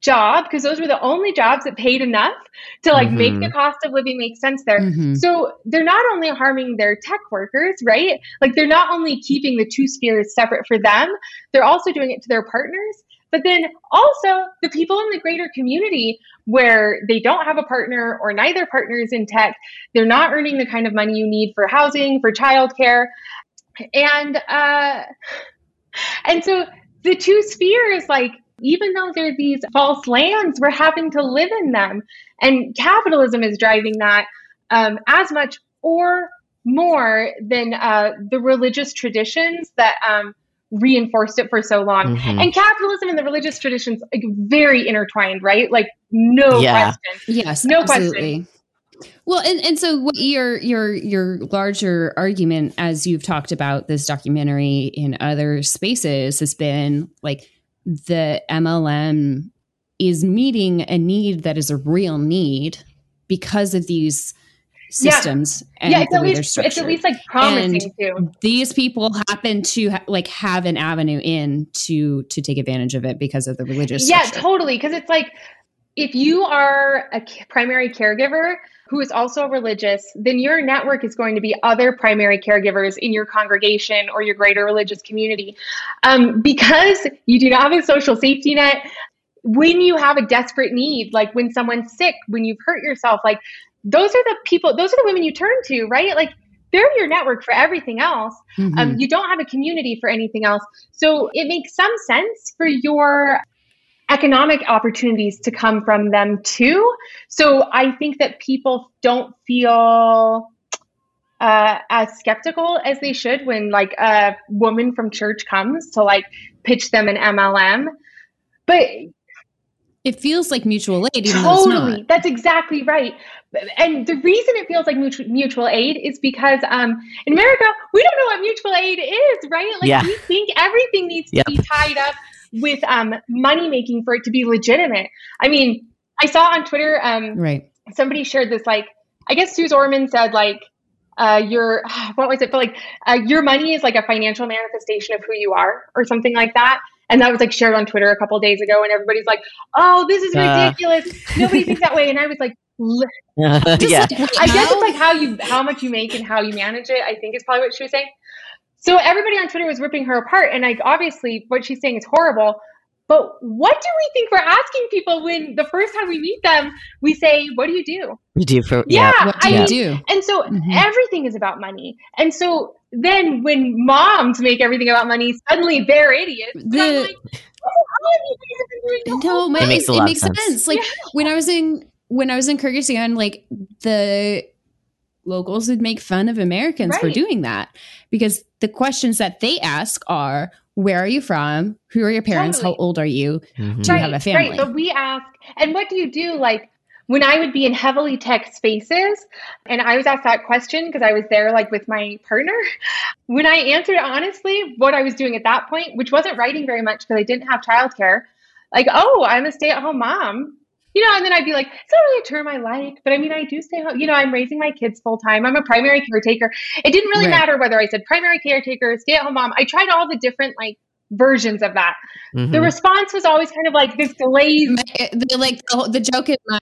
job because those were the only jobs that paid enough to like mm-hmm. make the cost of living make sense there. Mm-hmm. So they're not only harming their tech workers, right? Like they're not only keeping the two spheres separate for them, they're also doing it to their partners. But then also the people in the greater community where they don't have a partner or neither partner is in tech, they're not earning the kind of money you need for housing, for childcare. And uh and so the two spheres like even though they're these false lands, we're having to live in them. And capitalism is driving that um, as much or more than uh, the religious traditions that um, reinforced it for so long. Mm-hmm. And capitalism and the religious traditions like very intertwined, right? Like no yeah. question. Yes, no absolutely. question. Well, and, and so what your your your larger argument as you've talked about this documentary in other spaces has been like the MLM is meeting a need that is a real need because of these systems yeah. and yeah, it's, at least, it's at least like promising and to. These people happen to ha- like have an avenue in to to take advantage of it because of the religious. Yeah, structure. totally. Because it's like if you are a primary caregiver who is also religious, then your network is going to be other primary caregivers in your congregation or your greater religious community. Um, because you do not have a social safety net, when you have a desperate need, like when someone's sick, when you've hurt yourself, like those are the people, those are the women you turn to, right? Like they're your network for everything else. Mm-hmm. Um, you don't have a community for anything else. So it makes some sense for your economic opportunities to come from them too. So I think that people don't feel uh, as skeptical as they should when like a woman from church comes to like pitch them an MLM. But it feels like mutual aid. totally, that's exactly right. And the reason it feels like mutual, mutual aid is because um, in America we don't know what mutual aid is, right? Like yeah. we think everything needs yep. to be tied up with um, money making for it to be legitimate. I mean, I saw on Twitter, um, right? Somebody shared this like, I guess Suze Orman said like, uh, your <sighs> what was it? But like, uh, your money is like a financial manifestation of who you are, or something like that. And that was like shared on Twitter a couple days ago, and everybody's like, "Oh, this is ridiculous! Uh. Nobody thinks that way." And I was like, <laughs> yeah, like, I guess it's like how you how much you make and how you manage it. I think is probably what she was saying. So everybody on Twitter was ripping her apart. And like, obviously, what she's saying is horrible. But what do we think we're asking people when the first time we meet them, we say, What do you do? You do for, yeah. yeah. What do I you do? And so mm-hmm. everything is about money. And so then when moms make everything about money, suddenly they're idiots. The, like, oh, no, my, it makes, it makes sense. sense. Like yeah. when I was in when I was in Kyrgyzstan, like the locals would make fun of Americans right. for doing that because the questions that they ask are where are you from? Who are your parents? Totally. How old are you? Mm-hmm. Do you have a family? Right. But we ask, and what do you do? Like when I would be in heavily tech spaces, and I was asked that question because I was there like with my partner. When I answered honestly, what I was doing at that point, which wasn't writing very much because I didn't have childcare, like, oh, I'm a stay at home mom you know, and then I'd be like, it's not really a term I like, but I mean, I do stay home. You know, I'm raising my kids full time. I'm a primary caretaker. It didn't really right. matter whether I said primary caretaker, stay at home mom. I tried all the different like versions of that. Mm-hmm. The response was always kind of like this delayed. The, like the, the joke in my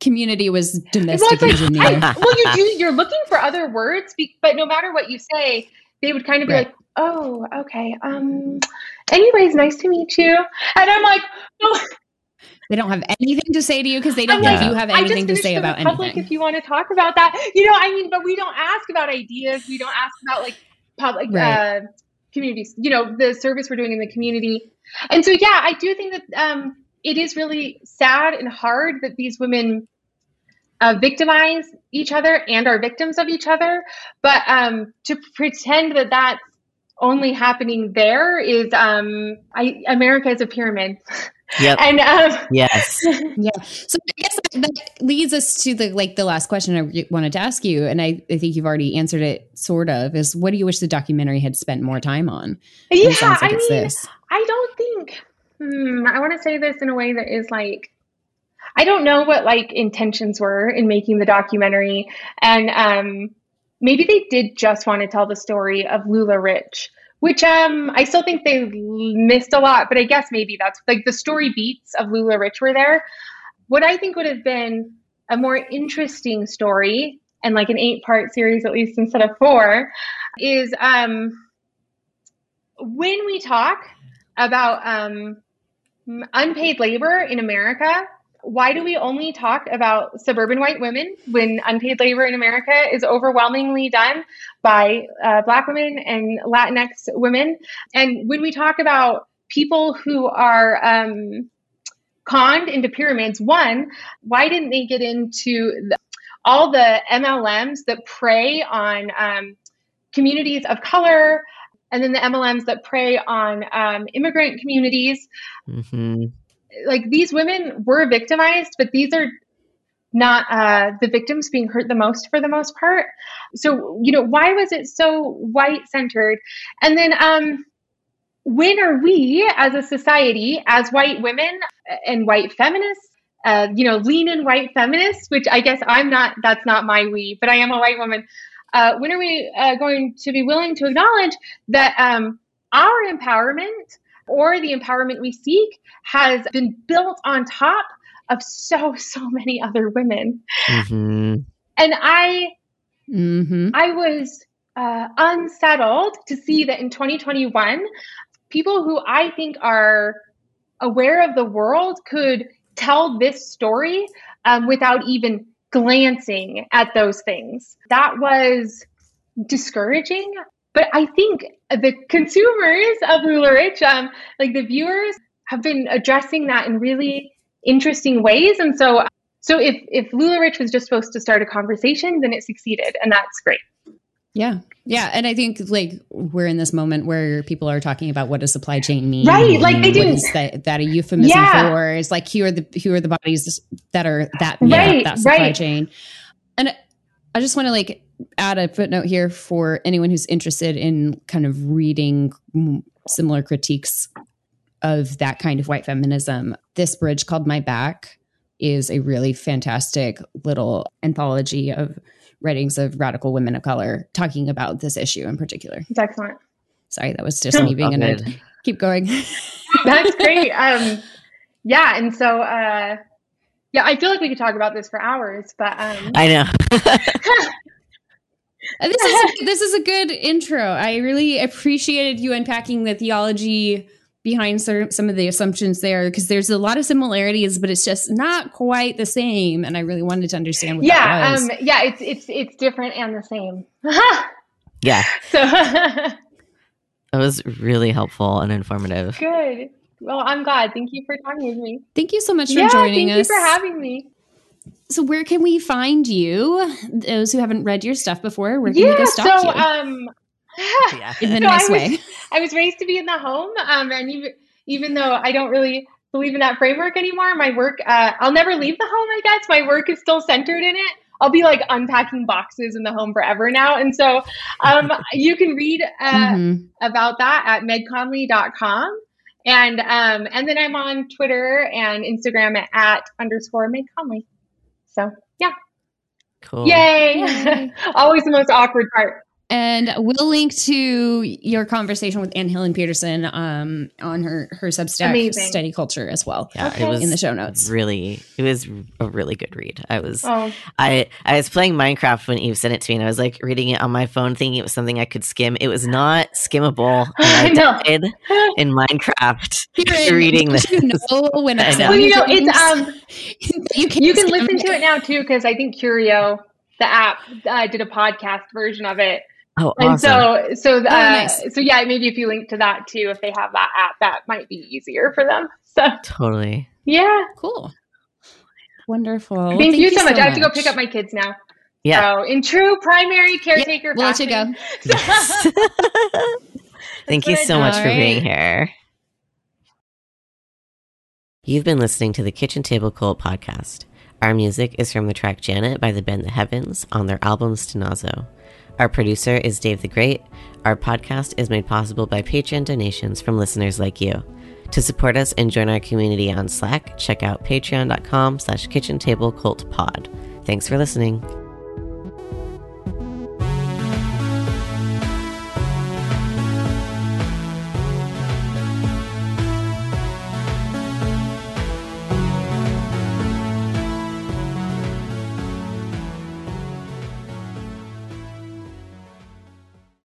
community was domestic well, engineer. I, well, you <laughs> do. You're looking for other words, but no matter what you say, they would kind of be right. like, "Oh, okay. Um. Anyways, nice to meet you." And I'm like, "Oh." They don't have anything to say to you because they don't think you have anything to say about public anything. If you want to talk about that, you know, I mean, but we don't ask about ideas. We don't ask about like public right. uh, communities. You know, the service we're doing in the community. And so, yeah, I do think that um, it is really sad and hard that these women uh, victimize each other and are victims of each other. But um, to pretend that that's only happening there is um, I, America is a pyramid. Yep. <laughs> And um, yes, <laughs> yeah. So I guess that, that, leads us to the like the last question I wanted to ask you, and I, I think you've already answered it sort of. Is what do you wish the documentary had spent more time on? Yeah, like I mean, this. I don't think. Hmm, I want to say this in a way that is like I don't know what like intentions were in making the documentary, and um, maybe they did just want to tell the story of LuLaRich, which um, I still think they missed a lot, but I guess maybe that's like the story beats of LuLaRich were there. What I think would have been a more interesting story and like an eight part series at least instead of four is um, when we talk about um, unpaid labor in America, why do we only talk about suburban white women when unpaid labor in America is overwhelmingly done by uh, Black women and Latinx women? And when we talk about people who are um, conned into pyramids, one, why didn't they get into the, all the MLMs that prey on um, communities of color? And then the MLMs that prey on um, immigrant communities. Mm-hmm like these women were victimized, but these are not uh, the victims being hurt the most for the most part. So, you know, why was it so white centered? And then, um, when are we as a society, as white women and white feminists, uh, you know, lean in white feminists, which I guess I'm not, that's not my we, but I am a white woman. Uh, when are we uh, going to be willing to acknowledge that um, our empowerment or the empowerment we seek has been built on top of so so many other women mm-hmm. and i mm-hmm. i was uh, unsettled to see that in 2021 people who i think are aware of the world could tell this story um, without even glancing at those things that was discouraging but I think the consumers of LuLaRich, um, like the viewers, have been addressing that in really interesting ways. And so, so if if LuLaRich was just supposed to start a conversation, then it succeeded, and that's great. Yeah. Yeah. And I think like we're in this moment where people are talking about what does supply chain mean? Right. Like they didn't that, that a euphemism yeah. for is like who are the who are the bodies that are that right, that supply right. chain. And I just want to like add a footnote here for anyone who's interested in kind of reading similar critiques of that kind of white feminism. This bridge called My Back is a really fantastic little anthology of writings of radical women of color talking about this issue in particular. It's excellent. Sorry, that was just me being a nerd. Keep going. <laughs> That's great. Um, yeah, and so uh, yeah, I feel like we could talk about this for hours, but um, I know. <laughs> this is <laughs> this is a good intro. I really appreciated you unpacking the theology behind some of the assumptions there because there's a lot of similarities, but it's just not quite the same. And I really wanted to understand what yeah, um, yeah, it's it's it's different and the same. <laughs> yeah. So <laughs> that was really helpful and informative. Good. Well, I'm glad. Thank you for talking with me. Thank you so much for yeah, joining thank us. Thank you for having me. So where can we find you? Those who haven't read your stuff before, where can yeah, we go stalk so, you? Um, <laughs> yeah. in a <laughs> so nice I way. Was, I was raised to be in the home, um, and even even though I don't really believe in that framework anymore, my work uh, I'll never leave the home. I guess my work is still centered in it. I'll be like unpacking boxes in the home forever now. And so um, <laughs> you can read uh, mm-hmm. about that at megconley.com. And um, and then I'm on Twitter and Instagram at, at underscore Meg Conley. So yeah. Cool. Yay. Yay. <laughs> Always the most awkward part. And we'll link to your conversation with Anne Helen Petersen um, on her her Substack Amazing. Study Culture as well. Yeah, okay. it was in the show notes. Really, it was a really good read. I was oh. I I was playing Minecraft when Eve sent it to me, and I was like reading it on my phone, thinking it was something I could skim. It was not skimmable. <laughs> I, I died in Minecraft <laughs> <laughs> reading this. You know when I know. Well, you know, it's um, you can, you can listen to it now too because I think Curio the app uh, did a podcast version of it Oh, and so so uh, oh, nice. so yeah, maybe if you link to that too, if they have that app, that might be easier for them. So totally, yeah, cool, wonderful. Thank, thank you, you, so much. much. I have to go pick up my kids now. Yeah. So in true primary caretaker we'll fashion. let you go. <laughs> Yes. <laughs> thank you so much for right. being here. You've been listening to the Kitchen Table Cult podcast. Our music is from the track Janet by the Bend the Heavens on their album Stenazo. Our producer is Dave the Great. Our podcast is made possible by Patreon donations from listeners like you. To support us and join our community on Slack, check out patreon.com slash kitchen table cult pod. Thanks for listening.